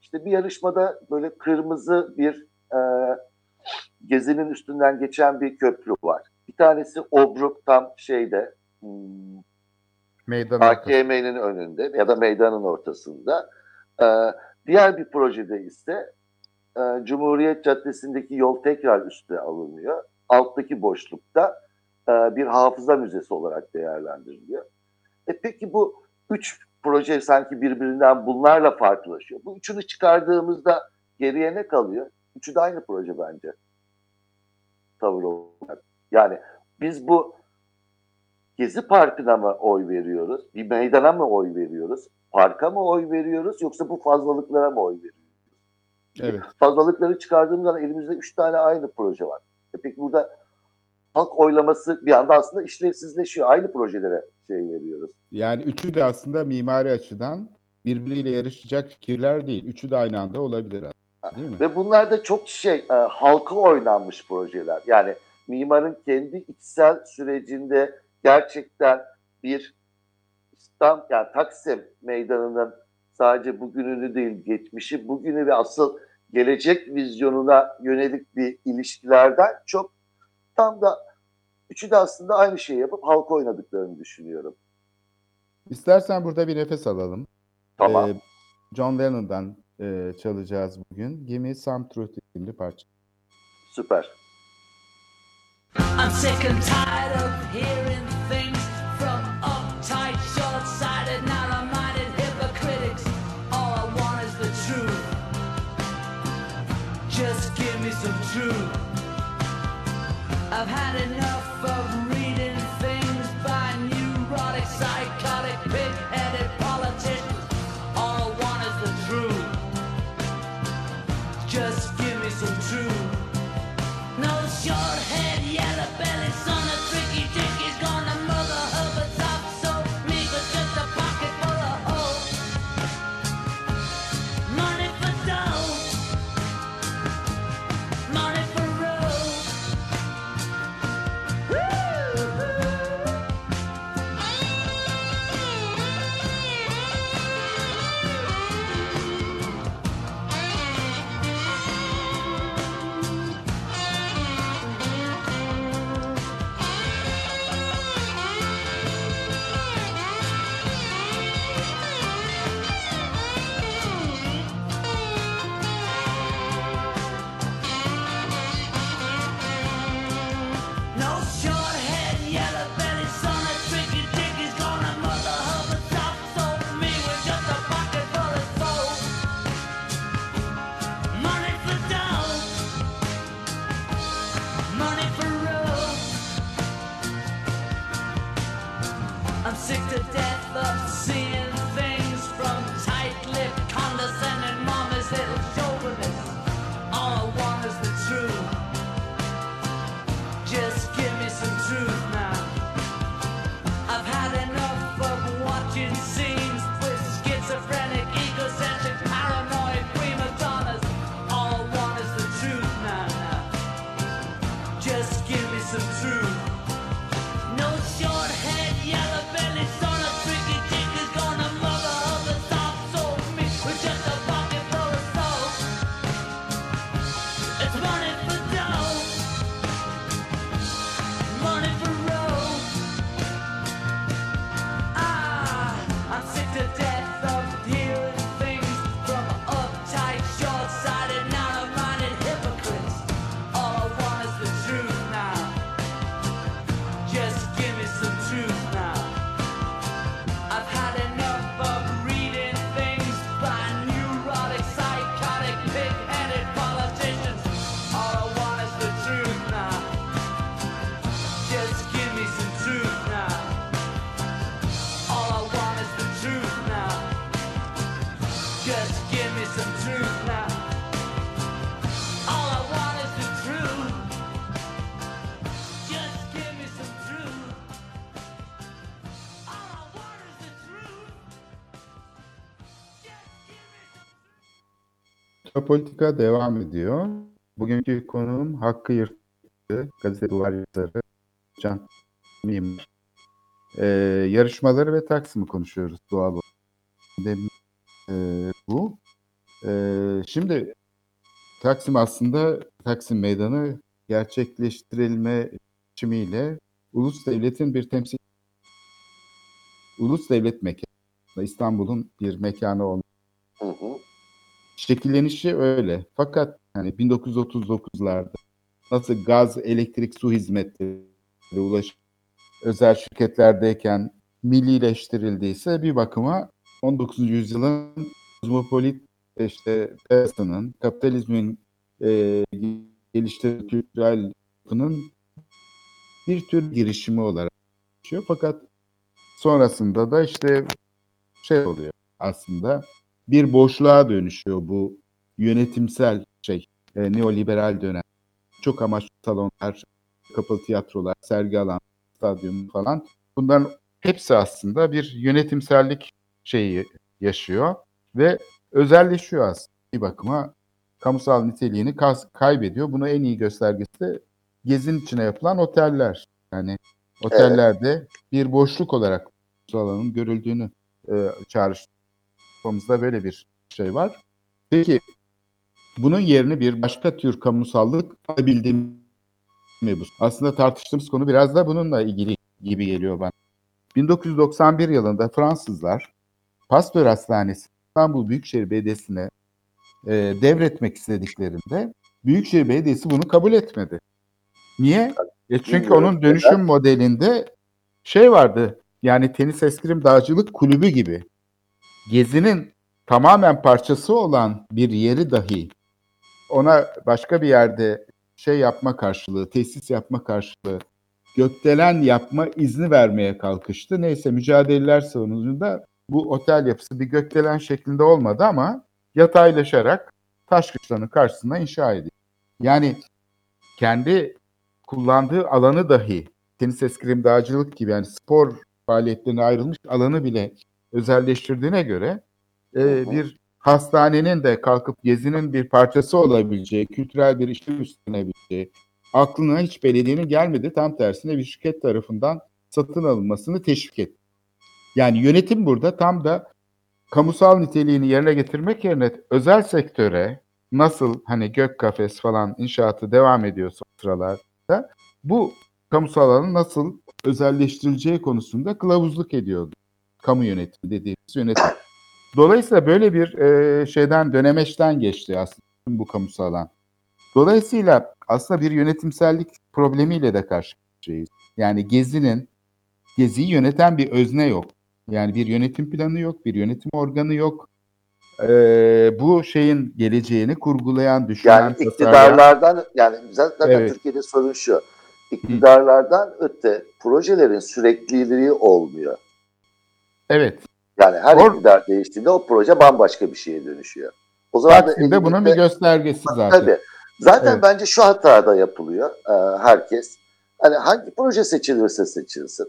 işte bir yarışmada böyle kırmızı bir e, gezinin üstünden geçen bir köprü var. Bir tanesi Obruk tam şeyde hmm. AKM'nin önünde ya da meydanın ortasında. Ee, diğer bir projede ise e, Cumhuriyet Caddesi'ndeki yol tekrar üste alınıyor. Alttaki boşlukta e, bir hafıza müzesi olarak değerlendiriliyor. E peki bu üç proje sanki birbirinden bunlarla farklılaşıyor. Bu üçünü çıkardığımızda geriye ne kalıyor? Üçü de aynı proje bence. Tavır olarak. Yani biz bu Gezi Parkı'na mı oy veriyoruz? Bir meydana mı oy veriyoruz? Parka mı oy veriyoruz? Yoksa bu fazlalıklara mı oy veriyoruz? Evet. Fazlalıkları çıkardığımız zaman elimizde üç tane aynı proje var. E peki burada halk oylaması bir anda aslında işlevsizleşiyor. Aynı projelere şey veriyoruz. Yani üçü de aslında mimari açıdan birbiriyle yarışacak fikirler değil. Üçü de aynı anda olabilir aslında, değil mi? Ve bunlar da çok şey e, halka oynanmış projeler. Yani mimarın kendi içsel sürecinde gerçekten bir İstanbul, yani Taksim meydanının sadece bugününü değil geçmişi, bugünü ve asıl gelecek vizyonuna yönelik bir ilişkilerden çok tam da üçü de aslında aynı şeyi yapıp halka oynadıklarını düşünüyorum. İstersen burada bir nefes alalım. Tamam. Ee, John Lennon'dan e, çalacağız bugün. Give Me Some Truth isimli parça. Süper. I'm sick and tired of hearing things Just give me some truth. I've had enough Politika devam ediyor. Bugünkü konuğum Hakkı Yırtıcı, gazete duvar yazarı, Can Mimar. Ee, yarışmaları ve Taksim'i konuşuyoruz doğal olarak. Demin, e, bu. Ee, şimdi Taksim aslında Taksim Meydanı gerçekleştirilme biçimiyle ulus devletin bir temsil ulus devlet mekanı. İstanbul'un bir mekanı olması. Şekillenişi öyle. Fakat hani 1939'larda nasıl gaz, elektrik, su hizmetleri, ulaşım özel şirketlerdeyken millileştirildiyse bir bakıma 19. yüzyılın kozmopolit işte piyasasının, kapitalizmin e, geliştirdiği kültürel yapının bir tür girişimi olarak geçiyor. Fakat sonrasında da işte şey oluyor aslında bir boşluğa dönüşüyor bu yönetimsel şey e, neoliberal dönem. Çok amaçlı salonlar, kapalı tiyatrolar, sergi alan, stadyum falan. Bunların hepsi aslında bir yönetimsellik şeyi yaşıyor ve özelleşiyor aslında bir bakıma kamusal niteliğini kaybediyor. Bunu en iyi göstergesi de gezin içine yapılan oteller. Yani otellerde bir boşluk olarak bu alanın görüldüğünü e, çağrıştırmamızda böyle bir şey var. Peki bunun yerini bir başka tür kamusallık alabildi mi bu? Aslında tartıştığımız konu biraz da bununla ilgili gibi geliyor bana. 1991 yılında Fransızlar Pasteur Hastanesi İstanbul Büyükşehir Belediyesi'ne e, devretmek istediklerinde Büyükşehir Belediyesi bunu kabul etmedi. Niye? E çünkü onun dönüşüm modelinde şey vardı. Yani tenis eskrim dağcılık kulübü gibi. Gezinin tamamen parçası olan bir yeri dahi ona başka bir yerde şey yapma karşılığı, tesis yapma karşılığı, gökdelen yapma izni vermeye kalkıştı. Neyse mücadeleler sonucunda bu otel yapısı bir gökdelen şeklinde olmadı ama yataylaşarak Taşkışla'nın karşısına inşa edildi. Yani kendi kullandığı alanı dahi tenis eskrim dağcılık gibi yani spor faaliyetlerine ayrılmış alanı bile özelleştirdiğine göre e, bir hastanenin de kalkıp gezinin bir parçası olabileceği, kültürel bir işe üstlenebileceği aklına hiç belediyenin gelmedi. Tam tersine bir şirket tarafından satın alınmasını teşvik etti. Yani yönetim burada tam da kamusal niteliğini yerine getirmek yerine özel sektöre nasıl hani gök kafes falan inşaatı devam ediyorsa o sıralarda bu kamusal alanın nasıl özelleştirileceği konusunda kılavuzluk ediyordu. Kamu yönetimi dediğimiz yönetim. Dolayısıyla böyle bir e, şeyden dönemeçten geçti aslında bu kamusal alan. Dolayısıyla aslında bir yönetimsellik problemiyle de karşı karşıyayız. Yani Gezi'nin Gezi'yi yöneten bir özne yok. Yani bir yönetim planı yok, bir yönetim organı yok. Ee, bu şeyin geleceğini kurgulayan, düşünen, Yani tasarlayan- iktidarlardan yani zaten Evet. Türkiye'de sorun şu. İktidarlardan öte projelerin sürekliliği olmuyor. Evet. Yani her Or- iktidar değiştiğinde o proje bambaşka bir şeye dönüşüyor. O zaman da Taksim'de bunun bir göstergesi zaten. Tabii. Zaten Evet. bence şu hatada yapılıyor e, herkes. Hani hangi proje seçilirse seçilsin,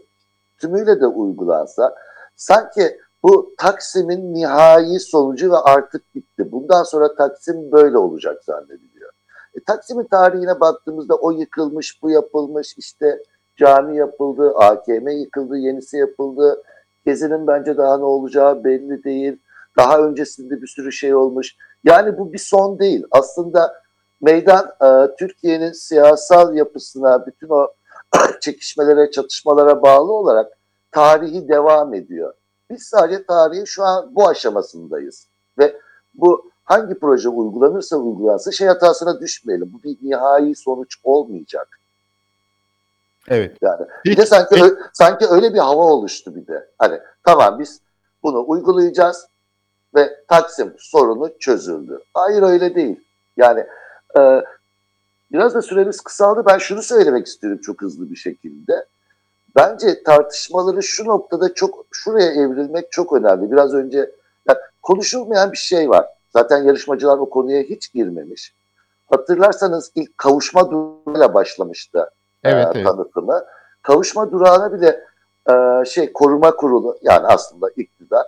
tümüyle de uygulansa sanki bu Taksim'in nihai sonucu ve artık bitti. Bundan sonra Taksim böyle olacak zannediliyor. E, Taksim'in tarihine baktığımızda o yıkılmış, bu yapılmış, işte cami yapıldı, AKM yıkıldı, yenisi yapıldı. Gezi'nin bence daha ne olacağı belli değil. Daha öncesinde bir sürü şey olmuş. Yani bu bir son değil. Aslında meydan e, Türkiye'nin siyasal yapısına, bütün o <clears throat> çekişmelere, çatışmalara bağlı olarak tarihi devam ediyor. Biz sadece tarihin şu an bu aşamasındayız. Ve bu hangi proje uygulanırsa uygulansın şey hatasına düşmeyelim. Bu bir nihai sonuç olmayacak. Evet. Yani bir de sanki ö- sanki öyle bir hava oluştu bir de. Hani tamam biz bunu uygulayacağız ve Taksim sorunu çözüldü. Hayır öyle değil. Yani e, biraz da süremiz kısaldı. Ben şunu söylemek istiyorum çok hızlı bir şekilde. Bence tartışmaları şu noktada çok şuraya evrilmek çok önemli. Biraz önce yani konuşulmayan bir şey var. Zaten yarışmacılar o konuya hiç girmemiş. Hatırlarsanız ilk kavuşma durağıyla başlamıştı Evet, e, evet. tanıtımı. Kavuşma durağına bile e, şey koruma kurulu yani aslında iktidar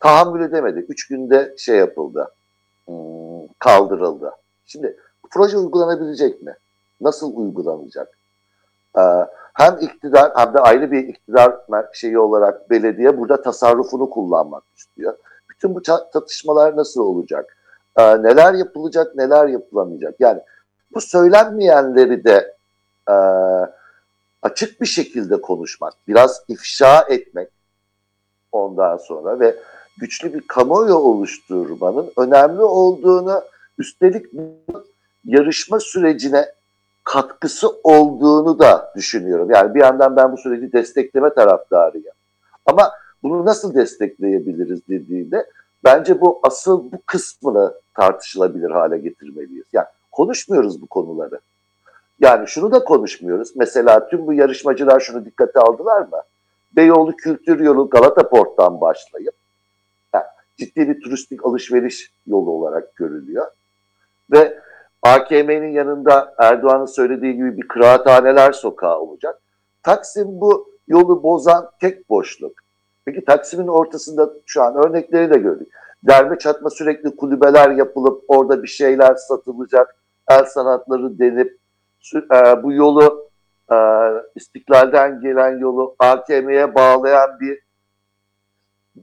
tahammül edemedi. Üç günde şey yapıldı. hmm, kaldırıldı. Şimdi proje uygulanabilecek mi? Nasıl uygulanacak? E, hem iktidar hem de ayrı bir iktidar şeyi olarak belediye burada tasarrufunu kullanmak istiyor. Bütün bu tartışmalar nasıl olacak? E, neler yapılacak, neler yapılamayacak? Yani bu söylenmeyenleri de e, açık bir şekilde konuşmak, biraz ifşa etmek ondan sonra ve güçlü bir kamuoyu oluşturmanın önemli olduğunu üstelik yarışma sürecine katkısı olduğunu da düşünüyorum. Yani bir yandan ben bu süreci destekleme taraftarıyım. Ama bunu nasıl destekleyebiliriz dediğinde bence bu asıl bu kısmını tartışılabilir hale getirmeliyiz. Yani konuşmuyoruz bu konuları. Yani şunu da konuşmuyoruz. Mesela tüm bu yarışmacılar şunu dikkate aldılar mı? Beyoğlu Kültür Yolu Galata Port'tan başlayıp yani ciddi bir turistik alışveriş yolu olarak görülüyor. Ve AKM'nin yanında Erdoğan'ın söylediği gibi bir kıraathaneler sokağı olacak. Taksim bu yolu bozan tek boşluk. Peki Taksim'in ortasında şu an örnekleri de gördük. Derme çatma sürekli kulübeler yapılıp orada bir şeyler satılacak. El sanatları denip e, bu yolu e, istiklalden gelen yolu AKM'ye bağlayan bir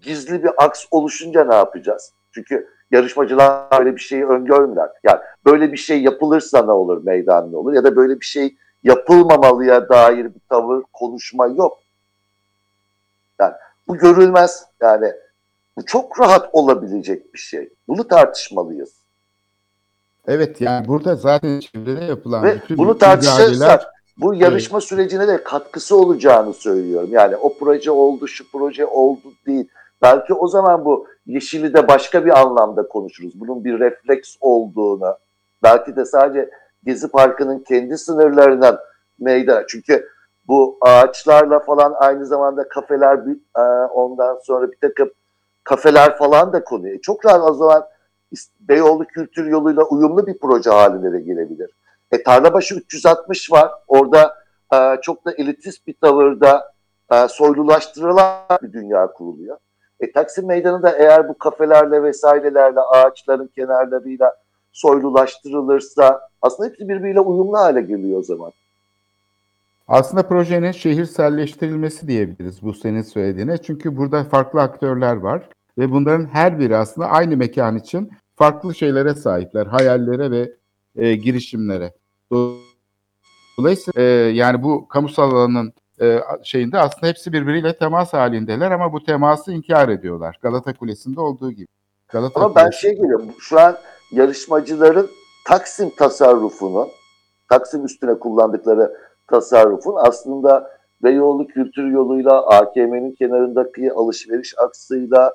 gizli bir aks oluşunca ne yapacağız? Çünkü yarışmacılar böyle bir şeyi öngörmüyorlar. Yani böyle bir şey yapılırsa ne olur, meydan ne olur? Ya da böyle bir şey yapılmamalıya dair bir tavır, konuşma yok. Yani bu görülmez. Yani bu çok rahat olabilecek bir şey. Bunu tartışmalıyız. Evet yani burada zaten çevrede yapılan Ve bütün bunu tartışırsak bu yarışma sürecine de katkısı olacağını söylüyorum. Yani o proje oldu, şu proje oldu değil. Belki o zaman bu yeşili de başka bir anlamda konuşuruz. Bunun bir refleks olduğunu, belki de sadece Gezi Parkı'nın kendi sınırlarından meydana. Çünkü bu ağaçlarla falan aynı zamanda kafeler, e, ondan sonra bir takım kafeler falan da konuyor. Çok rahat o zaman Beyoğlu Kültür Yolu'yla uyumlu bir proje haline de gelebilir. E, Tarlabaşı 360 var. Orada e, çok da elitist bir tavırda e, soylulaştırılan bir dünya kuruluyor. E, Taksim Meydanı eğer bu kafelerle vesairelerle ağaçların kenarlarıyla soylulaştırılırsa aslında hepsi birbiriyle uyumlu hale geliyor o zaman. Aslında projenin şehirselleştirilmesi diyebiliriz bu senin söylediğine. Çünkü burada farklı aktörler var ve bunların her biri aslında aynı mekan için farklı şeylere sahipler, hayallere ve e, girişimlere. Dolayısıyla e, yani bu kamusal alanın e, şeyinde aslında hepsi birbiriyle temas halindeler ama bu teması inkar ediyorlar. Galata Kulesi'nde olduğu gibi. Galata Ama ben Kulesi- şey görüyorum. Şu an yarışmacıların Taksim tasarrufunu, Taksim üstüne kullandıkları tasarrufun aslında Beyoğlu Kültür Yolu'yla, AKM'nin kenarındaki alışveriş aksıyla,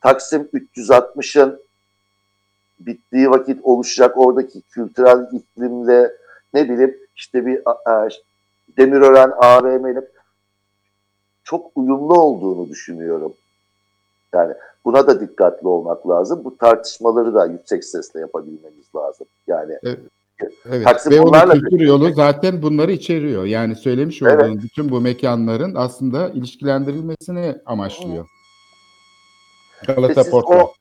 Taksim 360'ın bittiği vakit oluşacak oradaki kültürel iklimle ne bileyim işte bir a- Demirören AVM'nin çok uyumlu olduğunu düşünüyorum. Yani buna da dikkatli olmak lazım. Bu tartışmaları da yüksek sesle yapabilmemiz lazım. Yani Evet. Taksim Beyoğlu bunlarla Kültür. Yolu zaten bunları içeriyor. Yani söylemiş Evet. olduğun bütün bu mekanların aslında ilişkilendirilmesini amaçlıyor. E Galata siz, Port'la. o,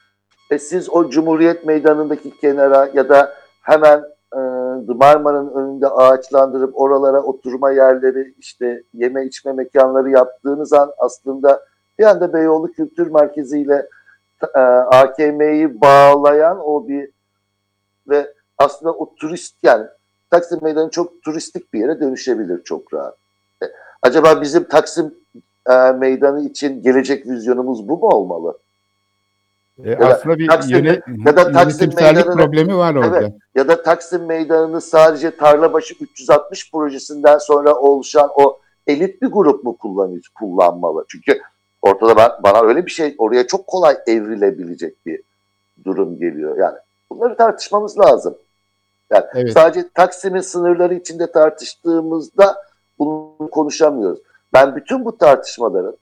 e siz o Cumhuriyet Meydanı'ndaki kenara ya da hemen e, Marmara'nın önünde ağaçlandırıp oralara oturma yerleri işte yeme içme mekanları yaptığınız an aslında bir anda Beyoğlu Kültür Merkezi ile e, AKM'yi bağlayan o bir ve aslında o turist yani Taksim Meydanı çok turistik bir yere dönüşebilir çok rahat. E, acaba bizim Taksim e, Meydanı için gelecek vizyonumuz bu mu olmalı? E, da aslında bir Taksim- yöne, ya da Taksim Meydanı'nı- problemi var orada. Evet. Ya da Taksim Meydanı'nı sadece Tarlabaşı 360 projesinden sonra oluşan o elit bir grup mu kullanıyor, kullanmalı? Çünkü ortada ben, bana öyle bir şey, oraya çok kolay evrilebilecek bir durum geliyor. Yani bunları tartışmamız lazım. Yani Evet. sadece Taksim'in sınırları içinde tartıştığımızda bunu konuşamıyoruz. Ben bütün bu tartışmaların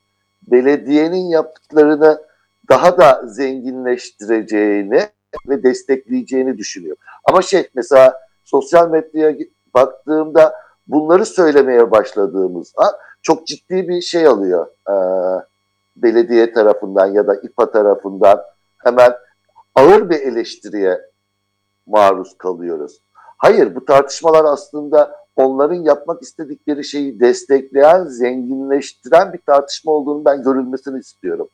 belediyenin yaptıklarını daha da zenginleştireceğini ve destekleyeceğini düşünüyor. Ama şey mesela sosyal medyaya baktığımda bunları söylemeye başladığımız an çok ciddi bir şey alıyor e, belediye tarafından ya da İPA tarafından hemen ağır bir eleştiriye maruz kalıyoruz. Hayır bu tartışmalar aslında onların yapmak istedikleri şeyi destekleyen, zenginleştiren bir tartışma olduğunu ben görülmesini istiyorum.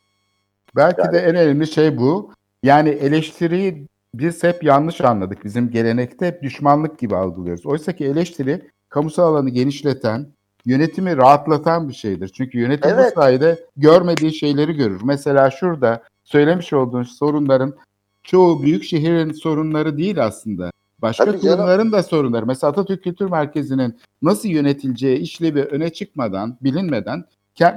Belki Yani- de en önemli şey bu. Yani eleştiriyi biz hep yanlış anladık. Bizim gelenekte hep düşmanlık gibi algılıyoruz. Oysa ki eleştiri kamusal alanı genişleten, yönetimi rahatlatan bir şeydir. Çünkü yönetim Evet. bu sayede görmediği şeyleri görür. Mesela şurada söylemiş olduğun sorunların çoğu büyük şehrin sorunları değil aslında. Başka Tabii canım. kurumların da sorunları. Mesela Atatürk Kültür Merkezi'nin nasıl yönetileceği işlevi öne çıkmadan, bilinmeden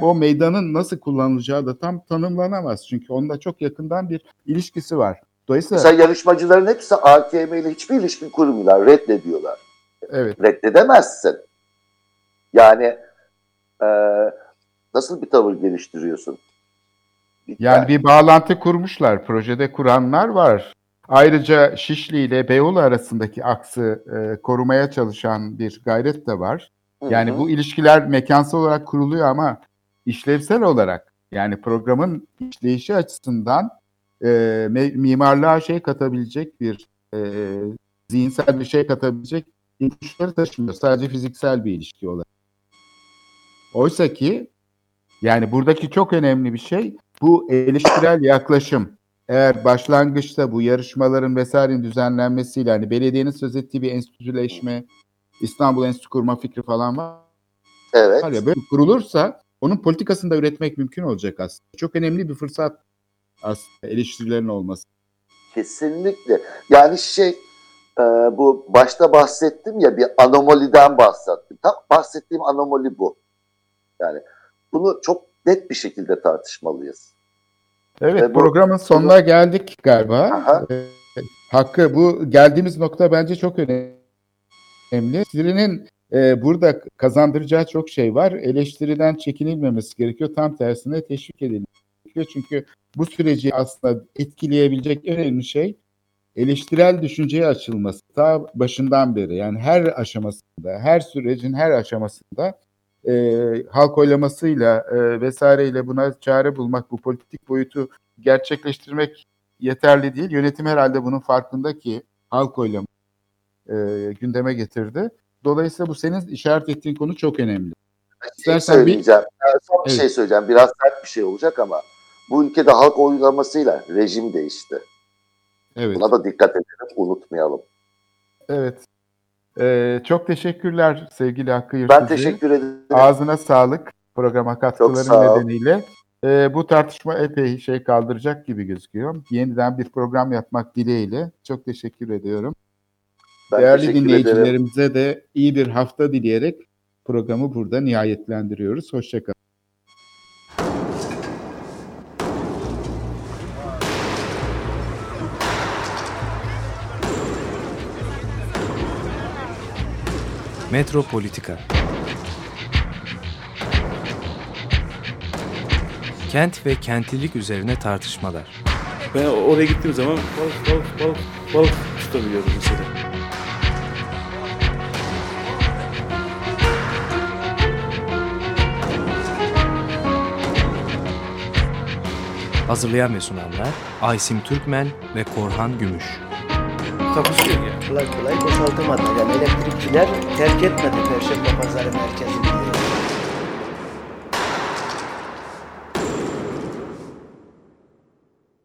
o meydanın nasıl kullanılacağı da tam tanımlanamaz. Çünkü onunla çok yakından bir ilişkisi var. Dolayısıyla Mesela yarışmacıların hepsi AKM ile hiçbir ilişki kurmuyorlar, reddediyorlar. evet Reddedemezsin. Yani e, nasıl bir tavır geliştiriyorsun? yani bir bağlantı kurmuşlar. Projede kuranlar var. Ayrıca Şişli ile Beyoğlu arasındaki aksı e, korumaya çalışan bir gayret de var. Yani bu ilişkiler mekansal olarak kuruluyor ama işlevsel olarak yani programın işleyişi açısından e, mimarlığa şey katabilecek bir e, zihinsel bir şey katabilecek ipuçları taşımıyor. Sadece fiziksel bir ilişki olarak. Oysa ki yani buradaki çok önemli bir şey bu eleştirel yaklaşım. Eğer başlangıçta bu yarışmaların vesairenin düzenlenmesiyle hani belediyenin söz ettiği bir enstitüleşme, İstanbul Enstitü kurma fikri falan var Evet. var ya böyle kurulursa onun politikasını da üretmek mümkün olacak aslında. Çok önemli bir fırsat aslında eleştirilerin olması. Kesinlikle. Yani şey e, bu başta bahsettim ya bir anomaliden bahsettim. Tam bahsettiğim anomali bu. Yani bunu çok net bir şekilde tartışmalıyız. Evet Ve bu- programın sonuna geldik galiba. Aha. Ee, Hakkı bu geldiğimiz nokta bence çok önemli. Siri'nin e, burada kazandıracağı çok şey var. Eleştiriden çekinilmemesi gerekiyor. Tam tersine teşvik edilmesi gerekiyor. Çünkü bu süreci aslında etkileyebilecek önemli şey eleştirel düşünceye açılması. Ta başından beri yani her aşamasında, her sürecin her aşamasında e, halk oylamasıyla e, vesaireyle buna çare bulmak, bu politik boyutu gerçekleştirmek yeterli değil. Yönetim herhalde bunun farkında ki halk oylaması e, gündeme getirdi. Dolayısıyla bu senin işaret ettiğin konu çok önemli. Şey İstersen bir- söyleyeceğim. Yani son bir Evet. şey söyleyeceğim. Biraz sert bir şey olacak ama bu ülkede halk oylamasıyla rejim değişti. Evet, Buna da dikkat edelim, unutmayalım. evet. E, çok teşekkürler sevgili Hakkı Ben Yırtıcı. teşekkür ederim. Ağzına sağlık programa katkıların sağ nedeniyle. Ee, bu tartışma epey şey kaldıracak gibi gözüküyor. Yeniden bir program yapmak dileğiyle. Çok teşekkür ediyorum. Ben Değerli teşekkür ederim. dinleyicilerimize de iyi bir hafta dileyerek programı burada nihayetlendiriyoruz. Hoşçakalın. Metropolitika Kent ve kentlilik üzerine tartışmalar. Ben oraya gittiğim zaman balık balık balık balık tutabiliyorum mesela. Hazırlayan ve sunanlar Aysim Türkmen ve Korhan Gümüş. Takusuyor yani. Kolay kolay boşaltamadı. Yani elektrikçiler terk etmedi Perşembe Pazarı merkezini.